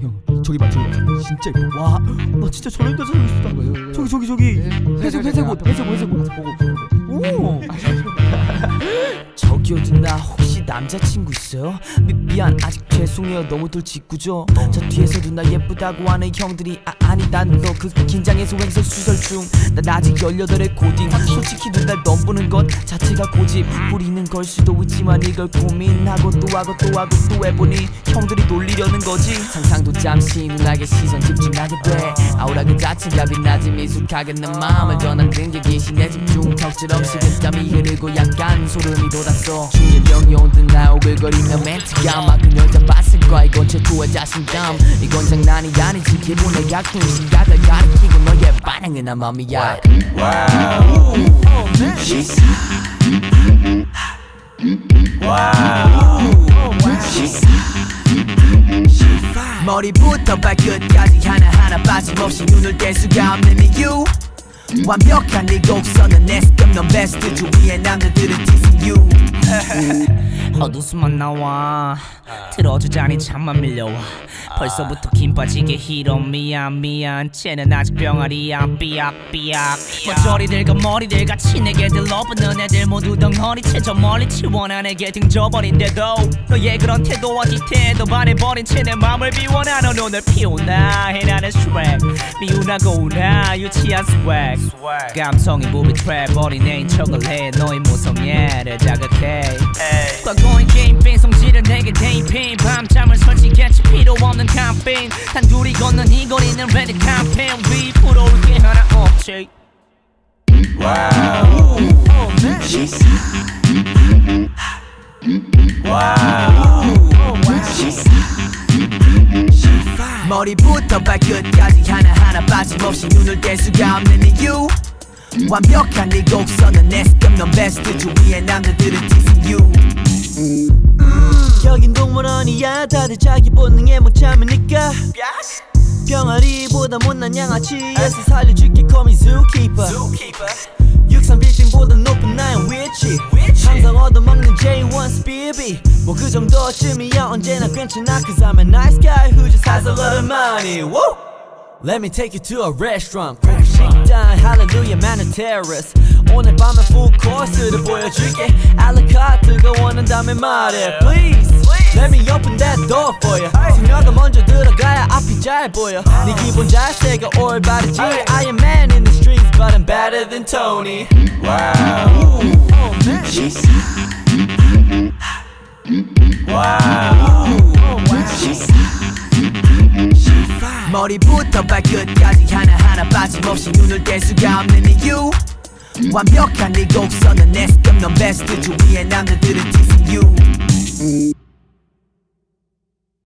형, 형, 저기 봐, 저기 봐. 진짜 이뻐. 와, 나 진짜 저런 여자 사귀고 싶다. 저기, 저기, 저기. 회색, 회색 옷, 회색 옷, 회색 옷. 오. 저기요 누나 혹시 남자친구 있어요? 미, 미안 아직 죄송해요. 너무들 짓궂죠? 저 뒤에서 누나 예쁘다고 하는 형들이 아, 아니 난 너 그 긴장해서 횡설 수설 중난 아직 18의 고딩. 솔직히 누날 넘보는 것 자체가 고집. 부리는 걸 수도 있지만 이걸 고민하고 또 하고 또 하고 또 해보니 형들이 놀리려는 거지. 상상도 잠시 누나에게 시선 집중하게 돼. 아우라 그 자체가 빛나지 미숙하게 내 마음을 전하는 게 계신 내 집중. 턱처럼 식은땀이 흐르고 약간 소름이 돋았어. 중이병이 온 듯나 오글거리며 멘트가 막그 여자 봤을 거야 이건 최초의 자신감 이건 장난이 아니지 기본의 약통 시각을 가리키고 너의 반응은 난 맘이야 머리부터 발끝까지 하나하나 빠짐없이 눈을 뗄 수가 없는 이유 완벽한 네 곡선은 내 스텝 넌 베스트 남자들은 teasing you. 헛웃음만 나와. 들어주자니 잠만 밀려와. 벌써부터 긴 빠지게 히로 미안 미안 쟤는 아직 병아리야. 삐약 삐약 머저리들과 머리들 같이 내게 들러붙는 애들 모두 덩어리 채 저 멀리 치워나 내게 등져버린데도. 너의 그런 태도와 디테일도 반해버린 채내 맘을 비워나 넌 오늘 피우나 해나는 스웩 미운하고나 유치한 스웩 감성이 부비 트랩 버린 애인 척을 해. 너의 모성애를 자극해. 과거의 게임 빈 성질을 내게 대입해 밤잠을 설치겠지 필요 없는 캠페인 단둘이 걷는 이 거리는 레드 캠페인 위 부러울 게 하나 없지 머리부터 발끝까지 하나하나 빠짐없이 눈을 뗄 수가 없는 이유. 완벽한 네 곡선은 내 스텝 넌 베스트 주위의 남자들은 teasing you. 여긴 동물원이야. 다들 자기 본능에 못 참으니까. 병아리보다 못난 양아치에서 살려줄게. Call me zookeeper speedy 뭐 그 정도쯤이야 언제나 괜찮아 Cause I'm a nice guy who just has a lot of money Woo! Let me take you to a restaurant 고급 식당 Hallelujah man a terrace 오늘 밤에 full course를 보여줄게 알라카트가 원한다면 말해 Please Let me open that door for you 승려가 먼저 들어가야 앞이 잘 보여 네 기본 자세가 올바르지 I am man in the streets but I'm better than Tony 머리부터 발끝까지 하나하나 빠짐없이 눈을 뗄 수가 없는 이유. 완벽한 네 곡선은 내 스텝 넌 베스트 주위의 남자들은 teasing you